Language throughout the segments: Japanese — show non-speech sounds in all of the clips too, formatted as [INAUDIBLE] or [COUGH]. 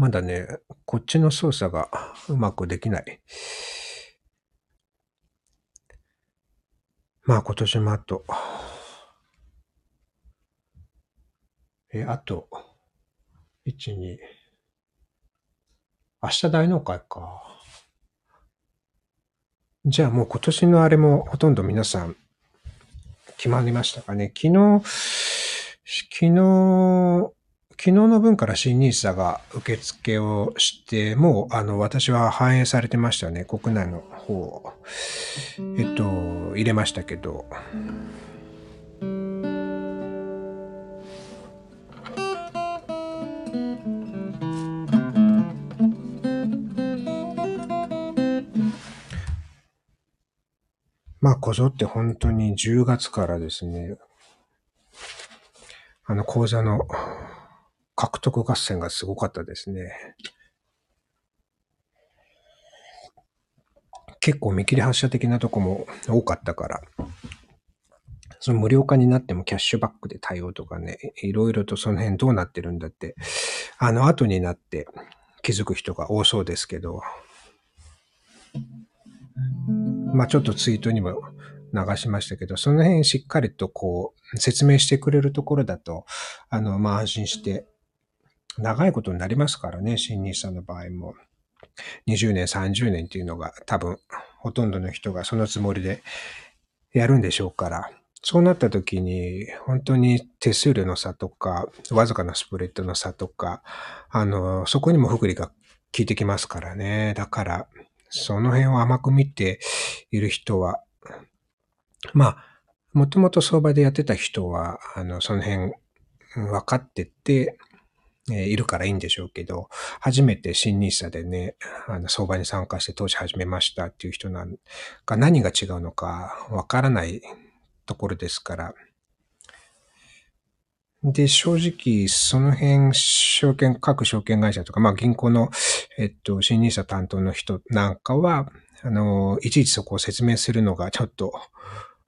まだね、こっちの操作がうまくできない。まあ今年もあと、え、あと、1、2、明日大納会か。じゃあもう今年のあれもほとんど皆さん決まりましたかね。昨日、昨日、昨日の分から新 nisa が受付をして、もう、あの、私は反映されてましたよね。国内の方、えっと、入れましたけど。まあ、こぞって本当に10月からですね、あの、講座の獲得合戦がすごかったですね。結構見切り発車的なとこも多かったから、その無料化になってもキャッシュバックで対応とかね、いろいろとその辺どうなってるんだって、あの後になって気づく人が多そうですけど、まあちょっとツイートにも流しましたけど、その辺しっかりとこう説明してくれるところだと、あの、まあ安心して長いことになりますからね、新日産の場合も。20年、30年っていうのが多分ほとんどの人がそのつもりでやるんでしょうから、そうなった時に本当に手数料の差とか、わずかなスプレッドの差とか、あの、そこにも福利が効いてきますからね。だから、その辺を甘く見ている人は、まあ、もともと相場でやってた人は、あの、その辺分かってて、えいるからいいんでしょうけど、初めて新 nisa でね、あの、相場に参加して投資始めましたっていう人なんか何が違うのかわからないところですから。で、正直、その辺、証券、各証券会社とか、まあ銀行の、えっと、新 nisa 担当の人なんかは、あの、いちいちそこを説明するのがちょっと、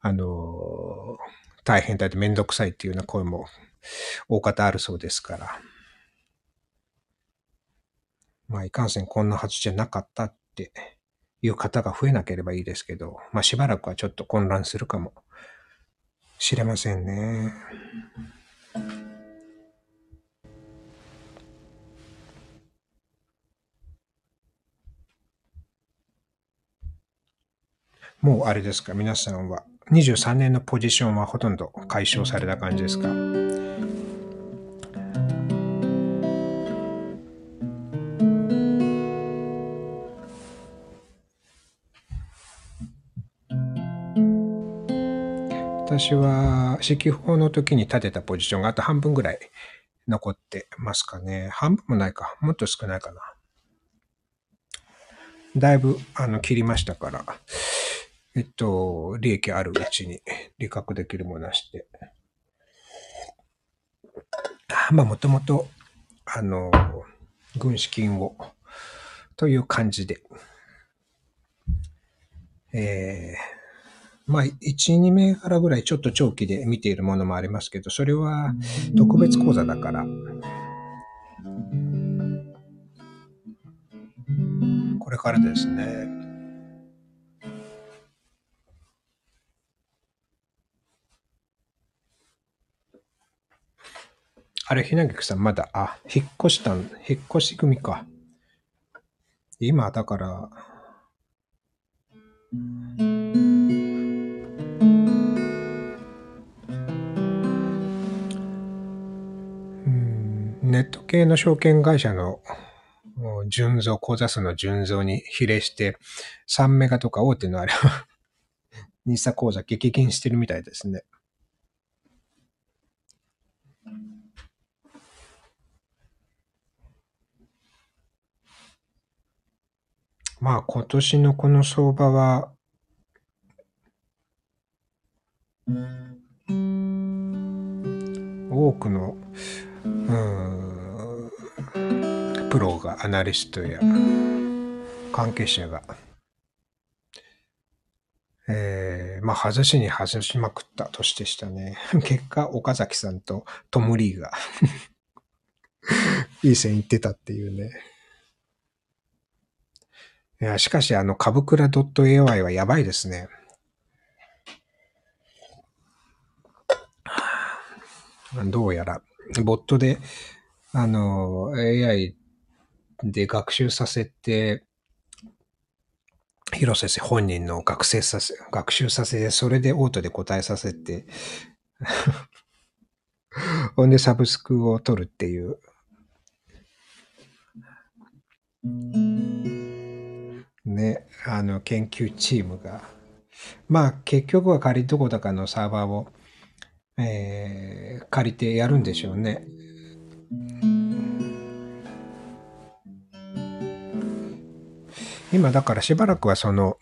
あの、大変だってめんどくさいっていうような声も大方あるそうですから。まあ、いかんせんこんなはずじゃなかったっていう方が増えなければいいですけど、まあ、しばらくはちょっと混乱するかもしれませんね。もうあれですか、皆さんは23年のポジションはほとんど解消された感じですか？私は、四季法の時に立てたポジションがあと半分ぐらい残ってますかね。半分もないか。もっと少ないかな。だいぶ、あの、切りましたから、えっと、利益あるうちに利確できるものはして。まあ、もともと、あの、軍資金を、という感じで、えー、まあ、1、2銘柄ぐらいちょっと長期で見ているものもありますけど、それは特別講座だから、これからですね。あれ、ひなぎくさんまだ、あ、引っ越したん、引っ越し組か。今、だから、ネット系の証券会社の純増、口座数の純増に比例して、3メガとか大手のあれはニーサ口座激減してるみたいですね。まあ今年のこの相場は、多くの、うん、プロが、アナリストや関係者が、えー、まあ、外しに外しまくった年でしたね。[LAUGHS] 結果、岡崎さんとトム・リーが [LAUGHS] いい線いってたっていうね。いや、しかし、あの、株倉 .ai はやばいですね。どうやら、ボットで、あの、AI で学習させて、広瀬先生本人の学生させ、学習させて、それでオートで答えさせて、[LAUGHS] ほんでサブスクを取るっていう。ね、あの、研究チームが。まあ、結局は仮どこだかのサーバーを、えー、借りてやるんでしょうね。今だからしばらくはその、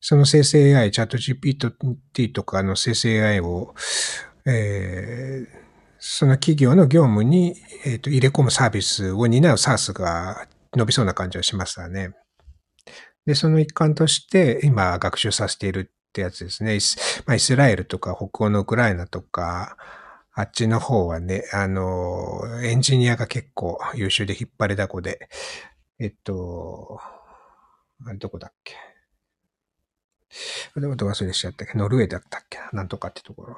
その生成 AI、チャット GPT とかの生成 AI を、えー、その企業の業務に、えーと、入れ込むサービスを担う SARS が伸びそうな感じはしましたね。で、その一環として今学習させているってやつですね。まあ、イスラエルとか北欧のウクライナとか、あっちの方はね、あの、エンジニアが結構優秀で引っ張りだこで、えっと、あれどこだっけ。どこ忘れしちゃったっけノルウェーだったっけな？んとかってところ。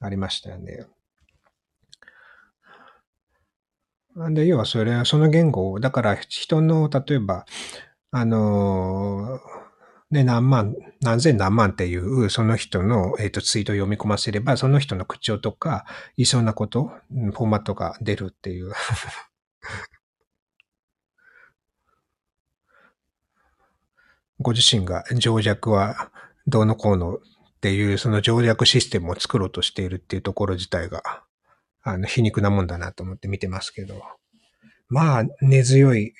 ありましたよね。なんで、要はそれはその言語を、だから人の、例えば、あのね、何万、何千何万っていう、その人の、え、ー、と、ツイートを読み込ませれば、その人の口調とか、いそうなこと、フォーマットが出るっていう [LAUGHS] ご自身が情弱はどうのこうのっていう、その情弱システムを作ろうとしているっていうところ自体が、あの、皮肉なもんだなと思って見てますけど。まあ、根強い、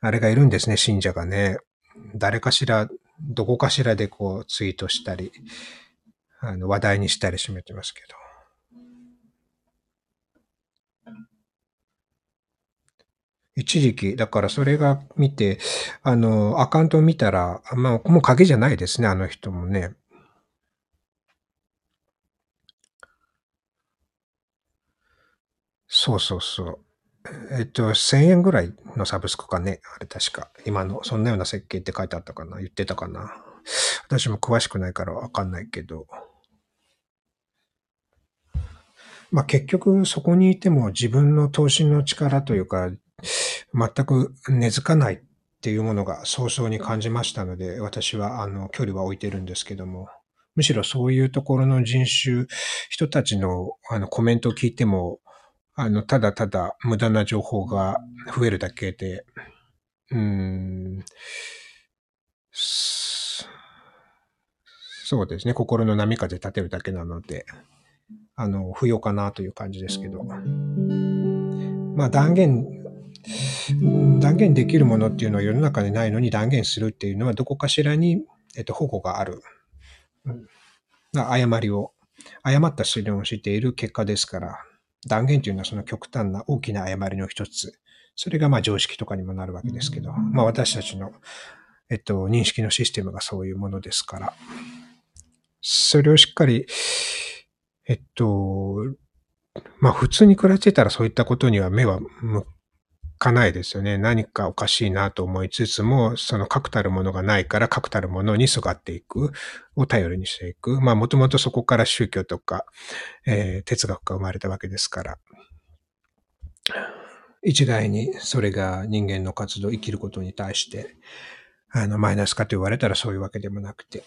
あれがいるんですね、信者がね。誰かしらどこかしらでこうツイートしたり、あの話題にしたりしめてますけど。一時期、だからそれが見て、あの、アカウントを見たら、まあ、もう鍵じゃないですね、あの人もね。そうそうそう。えっと、1000円ぐらいのサブスクかね。あれ確か。今の、そんなような設計って書いてあったかな。言ってたかな。私も詳しくないからわかんないけど。まあ結局そこにいても自分の投資の力というか、全く根付かないっていうものが早々に感じましたので、私はあの距離は置いてるんですけども、むしろそういうところの人種、人たちのあのコメントを聞いても、あの、ただただ無駄な情報が増えるだけで、うん、そうですね、心の波風立てるだけなので、あの、不要かなという感じですけど。まあ断言、断言できるものっていうのは世の中にないのに断言するっていうのはどこかしらに、えっと、保護がある。うん、誤りを、誤った推論をしている結果ですから、断言というのはその極端な大きな誤りの一つ。それがまあ常識とかにもなるわけですけど、まあ私たちの、えっと、認識のシステムがそういうものですから、それをしっかり、えっと、まあ普通に暮らしてたらそういったことには目は向かないですよね。何かおかしいなと思いつつも、その確たるものがないから確たるものにすがっていく、を頼りにしていく。まあもともとそこから宗教とか、えー、哲学が生まれたわけですから。一概にそれが人間の活動、生きることに対して、あの、マイナスかと言われたらそういうわけでもなくて、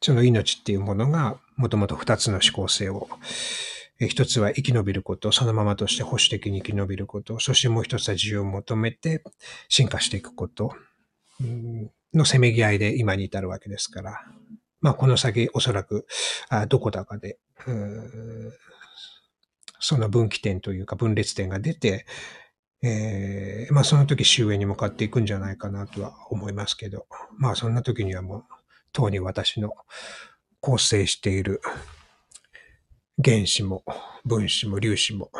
その命っていうものがもともと二つの思考性を一つは生き延びること、そのままとして保守的に生き延びること、そしてもう一つは自由を求めて進化していくことのせめぎ合いで今に至るわけですから、まあこの先おそらくどこだかで、その分岐点というか分裂点が出て、えー、まあその時終焉に向かっていくんじゃないかなとは思いますけど、まあそんな時にはもう、当に私の構成している原子も分子も粒子も、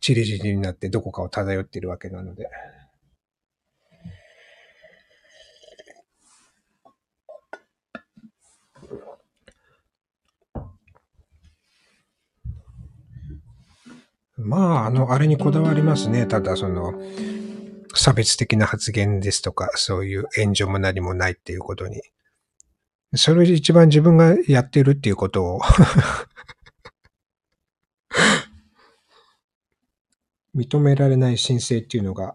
チリチリになってどこかを漂っているわけなので、まあ、あの、あれにこだわりますね。ただ、その、差別的な発言ですとか、そういう援助も何もないっていうことに。それで一番自分がやってるっていうことを [LAUGHS] 認められない申請っていうのが、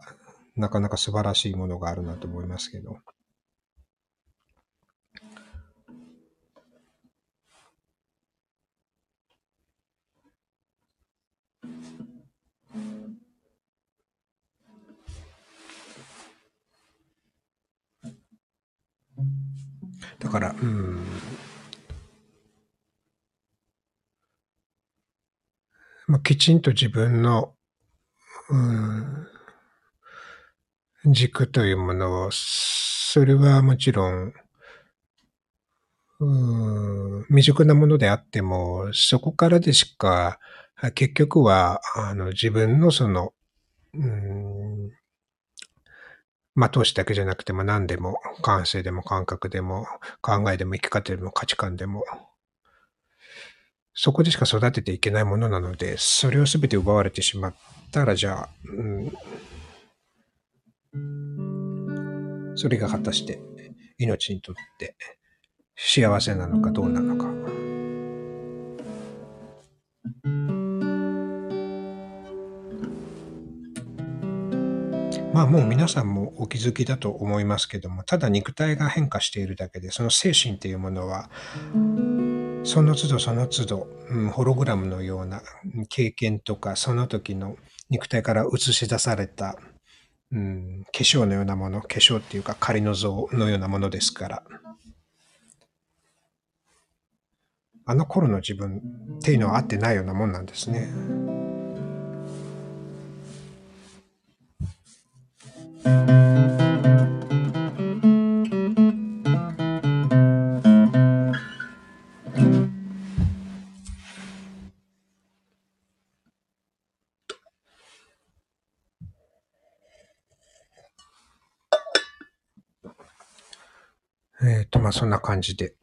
なかなか素晴らしいものがあるなと思いますけど。だから、うん。まあ、きちんと自分の、うん、軸というものを、それはもちろん、うん、未熟なものであっても、そこからでしか、結局は、あの、自分のその、うん、まあ、投資だけじゃなくても何でも、感性でも感覚でも、考えでも生き方でも価値観でも、そこでしか育てていけないものなので、それを全て奪われてしまったら、じゃあ、うん、それが果たして命にとって幸せなのかどうなのか。まあもう皆さんもお気づきだと思いますけども、ただ肉体が変化しているだけで、その精神っていうものは、その都度その都度、うん、ホログラムのような経験とか、その時の肉体から映し出された、うん、化粧のようなもの、化粧っていうか仮の像のようなものですから、あの頃の自分っていうのは合ってないようなもんなんですね。えっ、と、まあ、そんな感じで、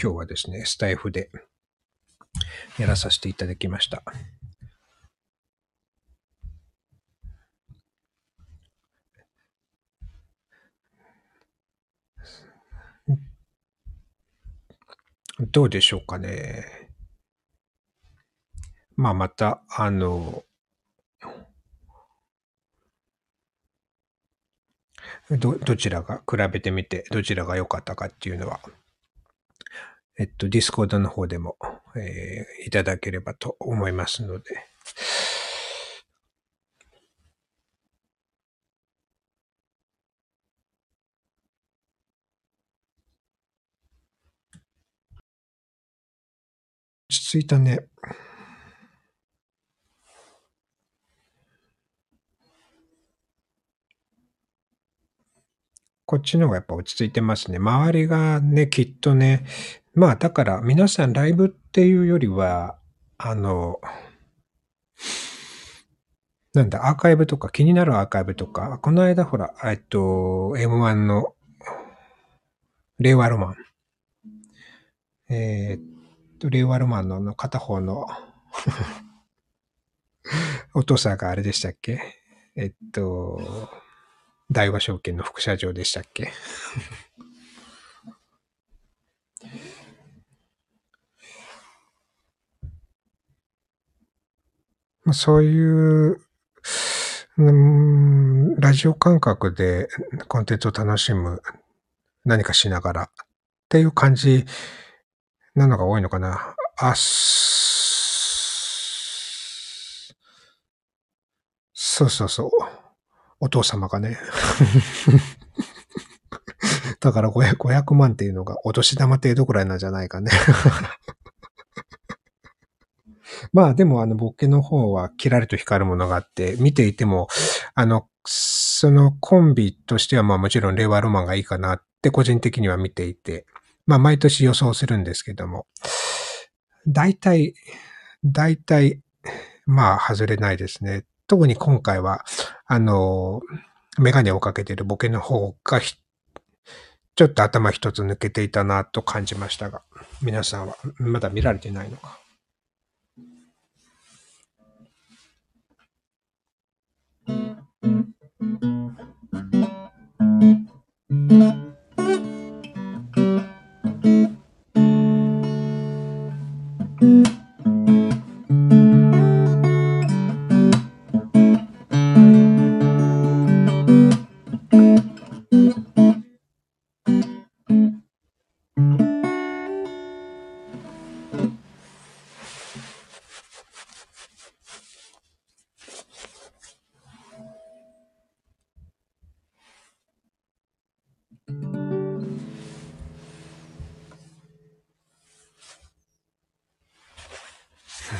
今日はですね、スタイフでやらさせていただきました。どうでしょうかね。まあ、また、あの、ど、どちらが比べてみて、どちらが良かったかっていうのは、えっと、 Discord の方でも、えー、いただければと思いますので、落ち着いたね。こっちの方がやっぱ落ち着いてますね。周りがね、きっとね、まあだから皆さんライブっていうよりは、あの、なんだ、アーカイブとか、気になるアーカイブとか、この間ほら、えっと、M1 の、令和ロマン。えー、っと、令和ロマンの片方の [LAUGHS] お父さんがあれでしたっけ？えっと、大和証券の副社長でしたっけ？[LAUGHS] まあ、そういう、うん、ラジオ感覚でコンテンツを楽しむ、何かしながらっていう感じなのが多いのかな。あ、そうそうそう。お父様がね。[LAUGHS] だから 500, 500万っていうのがお年玉程度くらいなんじゃないかね。[LAUGHS] まあでもあのボケの方はキラリと光るものがあって、見ていても、あの、そのコンビとしてはまあもちろん令和ロマンがいいかなって個人的には見ていて、まあ、毎年予想するんですけども、大体、大体、まあ、外れないですね。特に今回は、あの、メガネをかけてるボケの方が、ちょっと頭一つ抜けていたなと感じましたが、皆さんはまだ見られてないのか。うん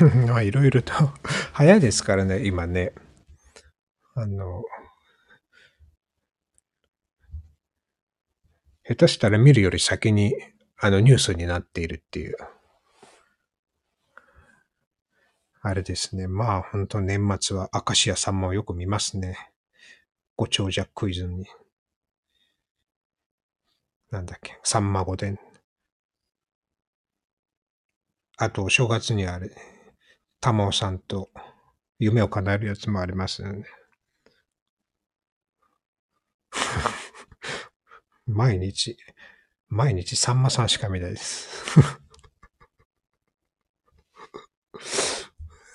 [LAUGHS] まあ、いろいろと [LAUGHS] 早いですからね、今ね。あの、下手したら見るより先に、あの、ニュースになっているっていう。あれですね。まあ、本当年末は明石家さんもよく見ますね。ご長者クイズに。なんだっけ、さんま御殿。あと、お正月にあれ、玉尾さんと夢を叶えるやつもありますね。[LAUGHS] 毎日、毎日さんまさんしか見ないです。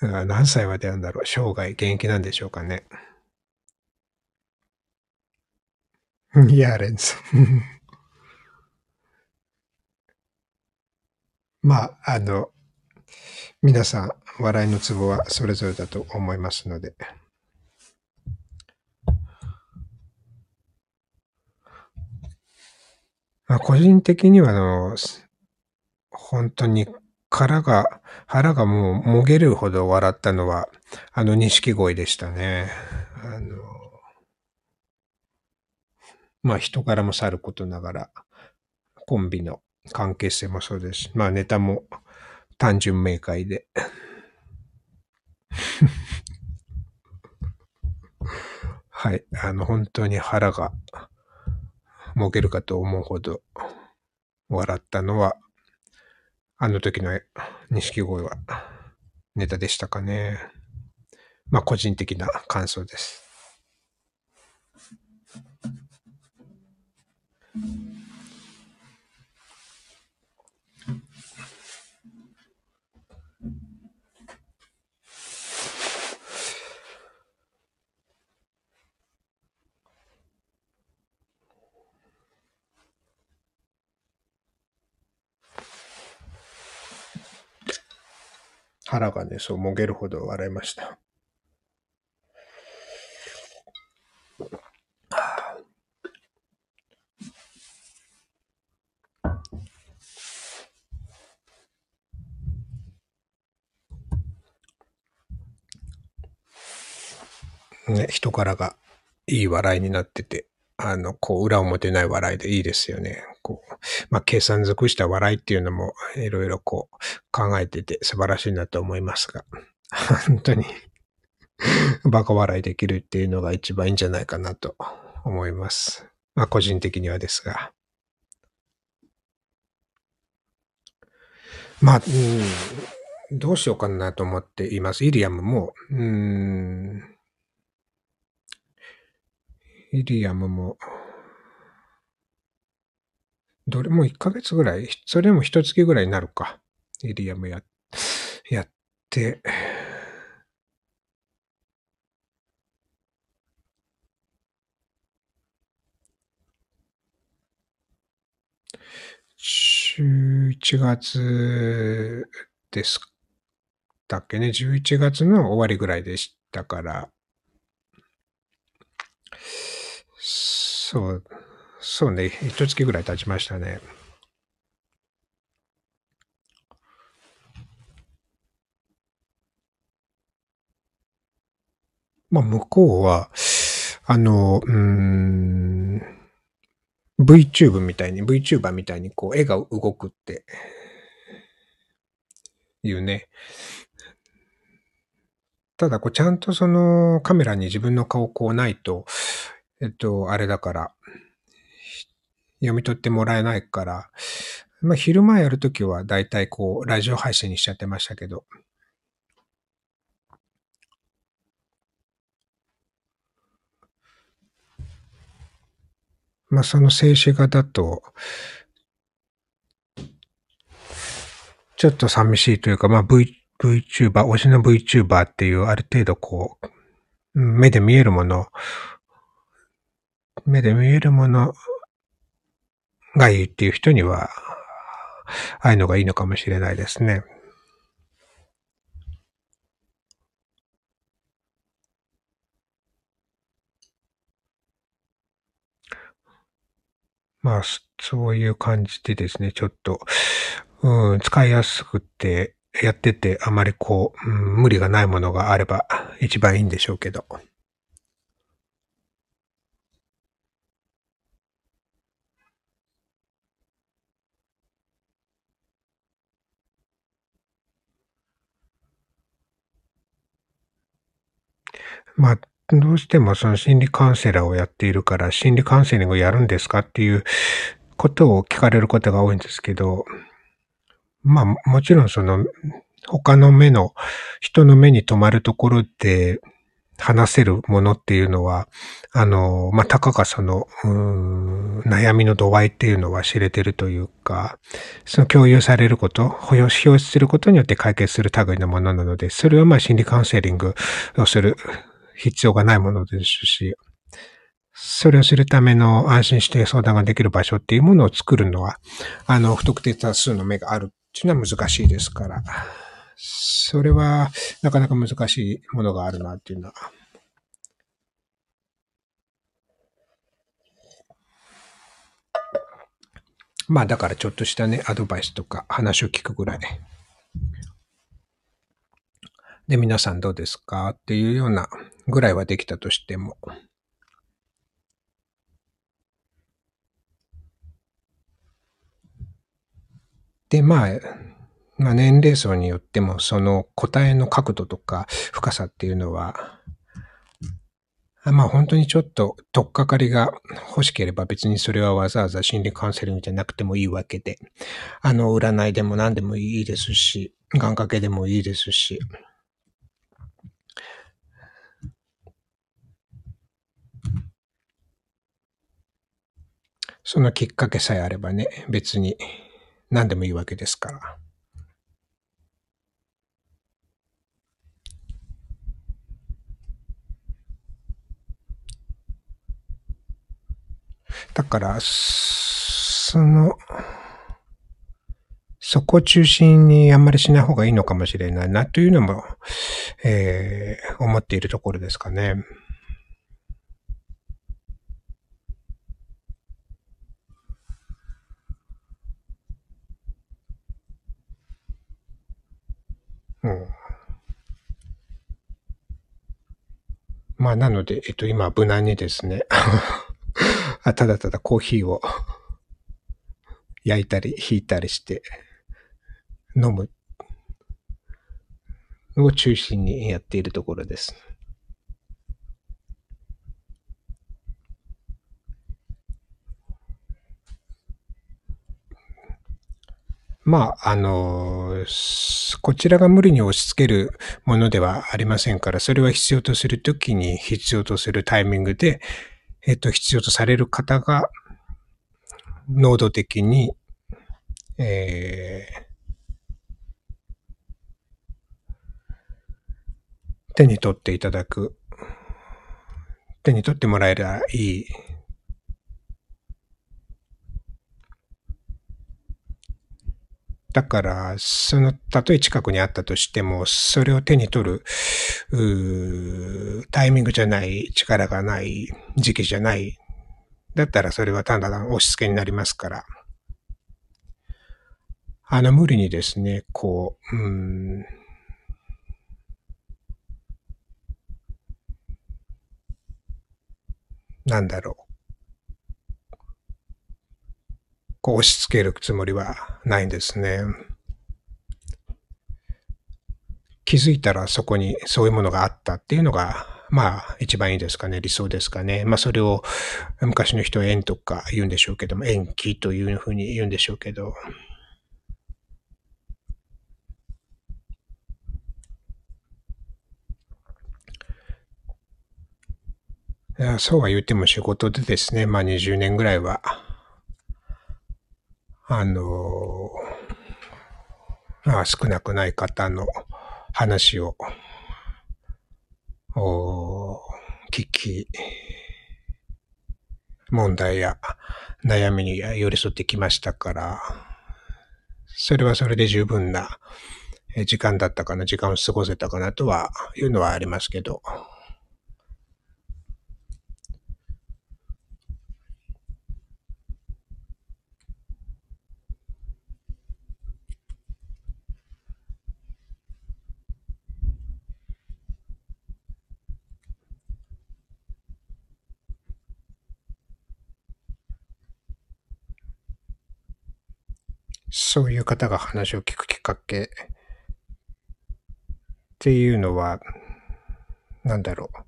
[LAUGHS] 何歳までやるんだろう生涯現役なんでしょうかね。いや、レンズ。[LAUGHS] まあ、あの、皆さん、笑いのツボはそれぞれだと思いますので。まあ、個人的には、あの、本当に殻が、腹がもうもげるほど笑ったのは、あの錦鯉でしたね。あの、まあ人柄もさることながら、コンビの関係性もそうですし、まあネタも単純明快で。[LAUGHS] はい。あの、本当に腹がもげるかと思うほど笑ったのは、あの時の錦鯉はネタでしたかね。まあ、個人的な感想です。腹がね、そうもげるほど笑いました。ね、人柄がいい笑いになってて、あの、こう、裏表ない笑いでいいですよね。まあ、計算尽くした笑いっていうのも、いろいろこう、考えてて素晴らしいなと思いますが、[LAUGHS] 本当に [LAUGHS] バカ笑いできるっていうのが一番いいんじゃないかなと思います。まあ、個人的にはですが。まあ、うん、どうしようかなと思っています。イリアムも、うん、イリアムも、どれも1ヶ月ぐらい、それも1月ぐらいになるか。イリアムや、やって、11月ですだっけね。11月の終わりぐらいでしたから、そう、そうね。一月ぐらい経ちましたね。まあ、向こうは、あの、うん、VTube みたいに、VTuber みたいに、こう、絵が動くっていうね。ただ、こう、ちゃんとそのカメラに自分の顔こうないと、えっと、あれだから、読み取ってもらえないから、まあ、昼間やるときはだいたいこう、ラジオ配信にしちゃってましたけど、まあ、その静止画だと、ちょっと寂しいというか、まあ、V、VTuber、推しの VTuber っていうある程度こう、目で見えるもの目で見えるものがいいっていう人には、ああいうのがいいのかもしれないですね。まあ、そういう感じでですね、ちょっと、うん、使いやすくて、やっててあまりこう、うん、無理がないものがあれば一番いいんでしょうけど。まあ、どうしてもその心理カウンセラーをやっているから、心理カウンセリングをやるんですかっていうことを聞かれることが多いんですけど、まあ、もちろんその、他の目の、人の目に留まるところで話せるものっていうのは、あの、まあ、たかがその、悩みの度合いっていうのは知れてるというか、その共有されること、表出することによって解決する類のものなので、それはまあ心理カウンセリングをする必要がないものですし、それをするための安心して相談ができる場所っていうものを作るのは、あの、不特定多数の目があるっていうのは難しいですから、それはなかなか難しいものがあるなっていうのは。まあだからちょっとしたね、アドバイスとか話を聞くぐらい。で、皆さんどうですか？っていうようなぐらいはできたとしても。で、まあ、まあ、年齢層によっても、その答えの角度とか深さっていうのは、まあ本当にちょっと取っかかりが欲しければ別にそれはわざわざ心理カウンセリングじゃなくてもいいわけで、あの占いでも何でもいいですし、願掛けでもいいですし、そのきっかけさえあればね、別に何でもいいわけですから。だから、その、そこを中心にあんまりしない方がいいのかもしれないなというのも、えー、思っているところですかね。う。まあ、なので、えっと、今、無難にですね [LAUGHS] あ、ただただコーヒーを焼いたり、引いたりして、飲むを中心にやっているところです。まあ、あの、こちらが無理に押し付けるものではありませんから、それは必要とするときに必要とするタイミングで、えっと、必要とされる方が、濃度的に、えー、手に取っていただく、手に取ってもらえればいいだから、その、たとえ近くにあったとしても、それを手に取る、タイミングじゃない、力がない、時期じゃない。だったらそれは単なる押し付けになりますから。あの、無理にですね、こう、うん、なんだろう。こう押し付けるつもりはないんですね。気づいたらそこにそういうものがあったっていうのが、まあ一番いいですかね、理想ですかね。まあそれを昔の人は縁とか言うんでしょうけども、縁気というふうに言うんでしょうけど、そうは言っても仕事でですね、まあ20年ぐらいはあの、まあ、少なくない方の話を、聞き、問題や悩みに寄り添ってきましたから、それはそれで十分な時間だったかな、時間を過ごせたかなとはいうのはありますけど、そういう方が話を聞くきっかけっていうのは、なんだろう。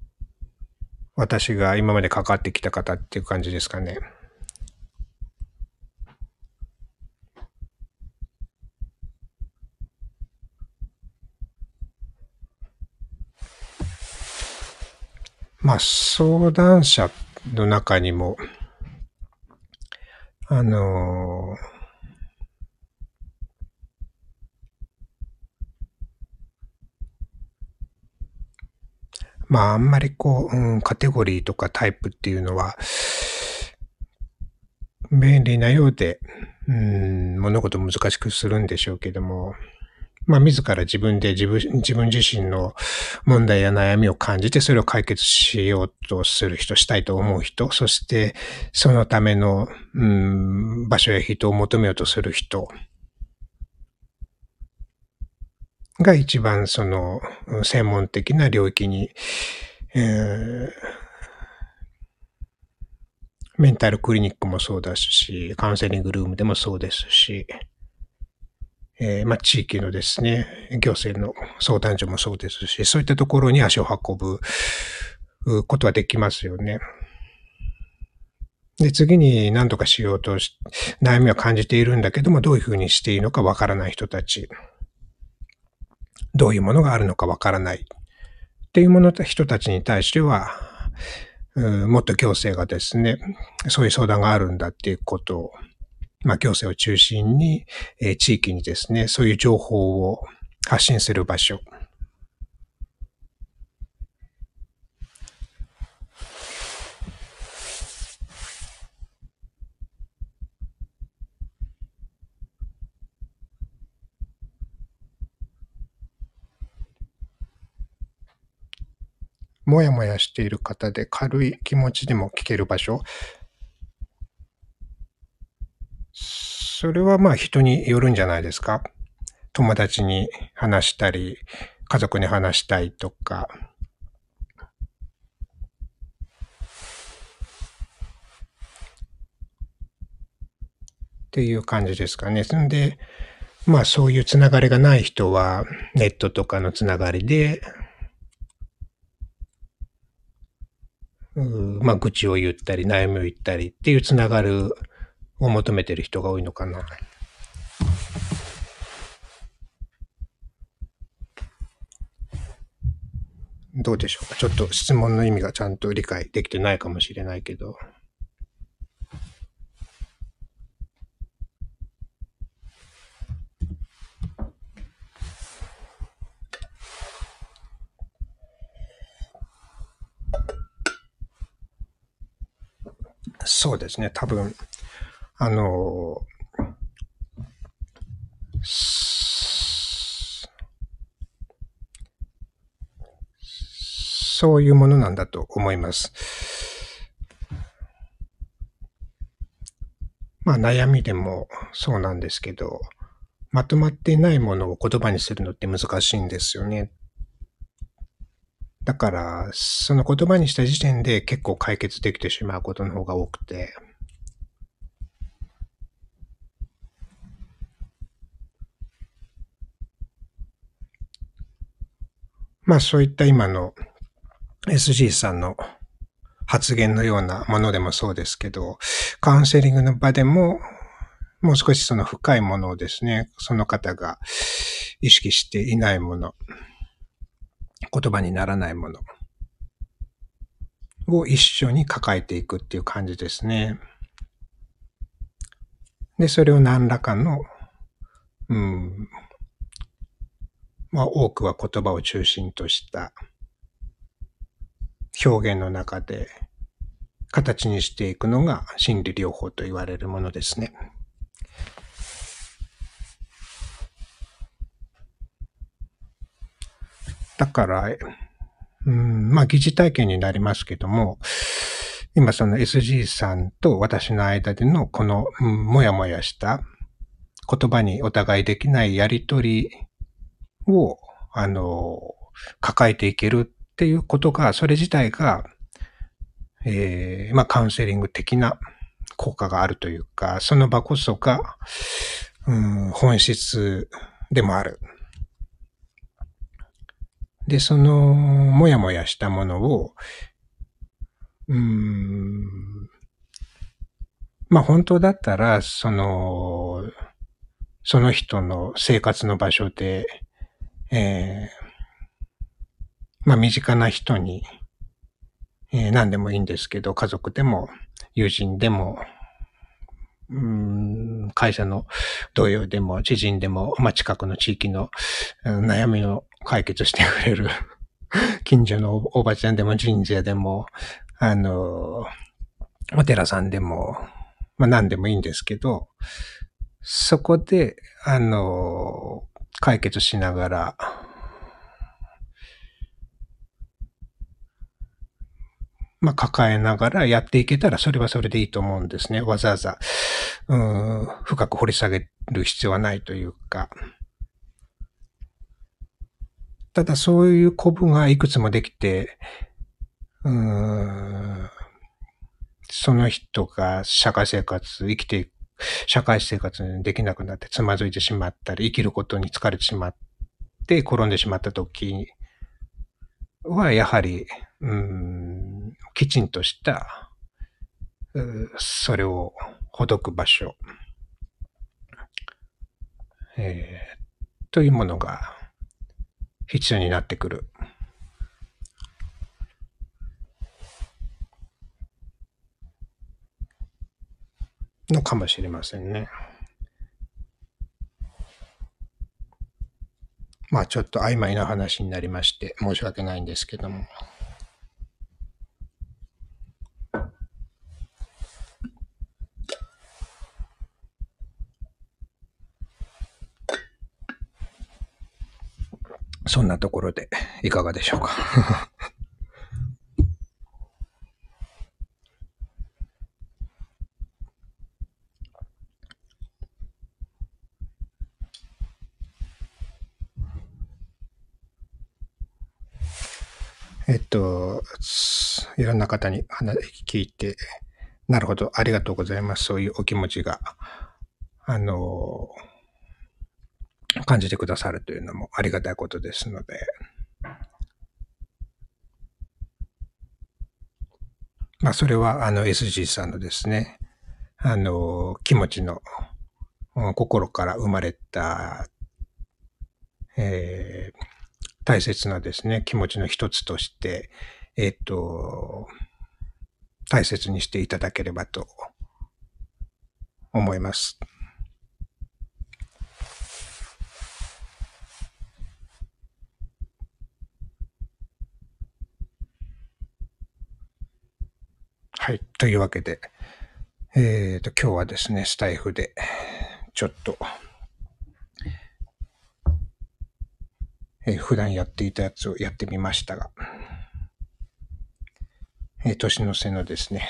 私が今まで関わってきた方っていう感じですかね。まあ、相談者の中にも、あのーまあ、あんまりこう、うん、カテゴリーとかタイプっていうのは、便利なようで、うん、物事難しくするんでしょうけども、まあ、自ら自分で自分自分自身の問題や悩みを感じて、それを解決しようとする人、したいと思う人、そしてそのための、うん、場所や人を求めようとする人、が一番その専門的な領域に、えー、メンタルクリニックもそうですし、カウンセリングルームでもそうですし、えー、まあ、地域のですね、行政の相談所もそうですし、そういったところに足を運ぶことはできますよね。で、次に何とかしようとし悩みを感じているんだけども、どういうふうにしていいのかわからない人たち。どういうものがあるのかわからない。っていうもの人たちに対しては、もっと行政がですね、そういう相談があるんだっていうことを、まあ行政を中心に、え地域にですね、そういう情報を発信する場所、もやもやしている方で軽い気持ちでも聞ける場所。それはまあ人によるんじゃないですか。友達に話したり、家族に話したいとか。っていう感じですかね。そんで、まあそういうつながりがない人は、ネットとかのつながりでまあ、愚痴を言ったり、悩みを言ったりっていうつながるを求めてる人が多いのかな。どうでしょうか。ちょっと質問の意味がちゃんと理解できてないかもしれないけど。そうですね、多分、あの、そういうものなんだと思います。まあ悩みでもそうなんですけど、まとまっていないものを言葉にするのって難しいんですよね。だから、その言葉にした時点で結構解決できてしまうことの方が多くて、まあそういった今の SG さんの発言のようなものでもそうですけど、カウンセリングの場でも、もう少しその深いものをですね、その方が意識していないもの、言葉にならないものを一緒に抱えていくっていう感じですね。で、それを何らかの、うん、まあ多くは言葉を中心とした表現の中で形にしていくのが心理療法と言われるものですね。だから、うん、まあ疑似体験になりますけども、今その SG さんと私の間でのこの、うん、もやもやした言葉にお互いできないやりとりを、あの、抱えていけるっていうことが、それ自体が、えー、まあカウンセリング的な効果があるというか、その場こそが、うん、本質でもある。で、その、もやもやしたものを、うーん、まあ本当だったら、その、その人の生活の場所で、えー、まあ身近な人に、えー、何でもいいんですけど、家族でも、友人でも、うん会社の同僚でも、知人でも、まあ、近くの地域の悩みを解決してくれる [LAUGHS] 近所のおばちゃんでも神社でも、あの、お寺さんでも、まあ何でもいいんですけど、そこで、あの、解決しながら、まあ、抱えながらやっていけたら、それはそれでいいと思うんですね。わざわざ、うん、深く掘り下げる必要はないというか。ただ、そういう古文がいくつもできて、うん、その人が社会生活、生きていく、社会生活にできなくなってつまずいてしまったり、生きることに疲れてしまって、転んでしまった時は、やはり、うん、きちんとした、それをほどく場所、えー、というものが必要になってくる。のかもしれませんね。まあちょっと曖昧な話になりまして申し訳ないんですけども。そんなところでいかがでしょうか？[LAUGHS] えっと、いろんな方に話聞いて、なるほど、ありがとうございます。そういうお気持ちが、あの、感じてくださるというのもありがたいことですので、まあ、それは、あの、SG さんのですね、あの、気持ちの、心から生まれた、えー、大切なですね、気持ちの一つとして、えっ、と、大切にしていただければと思います。はい。というわけで、えっ、ー、と、今日はですね、スタイフで、ちょっと、えー、普段やっていたやつをやってみましたが、えー、年の瀬のですね、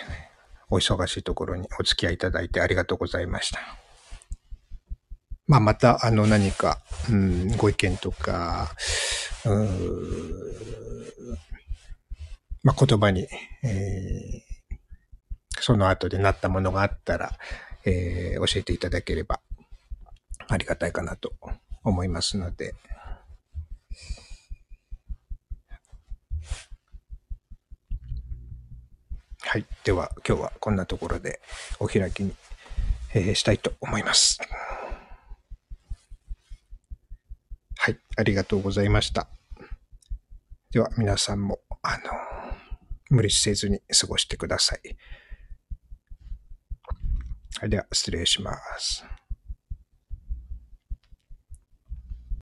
お忙しいところにお付き合いいただいてありがとうございました。まあ、また、あの、何か、うん、ご意見とか、うまあ、言葉に、えー、その後でなったものがあったら、えー、教えていただければありがたいかなと思いますので、はい。では、今日はこんなところでお開きに、えー、したいと思います。はい。ありがとうございました。では、皆さんも、あの、無理せずに過ごしてください。はい。では、失礼します。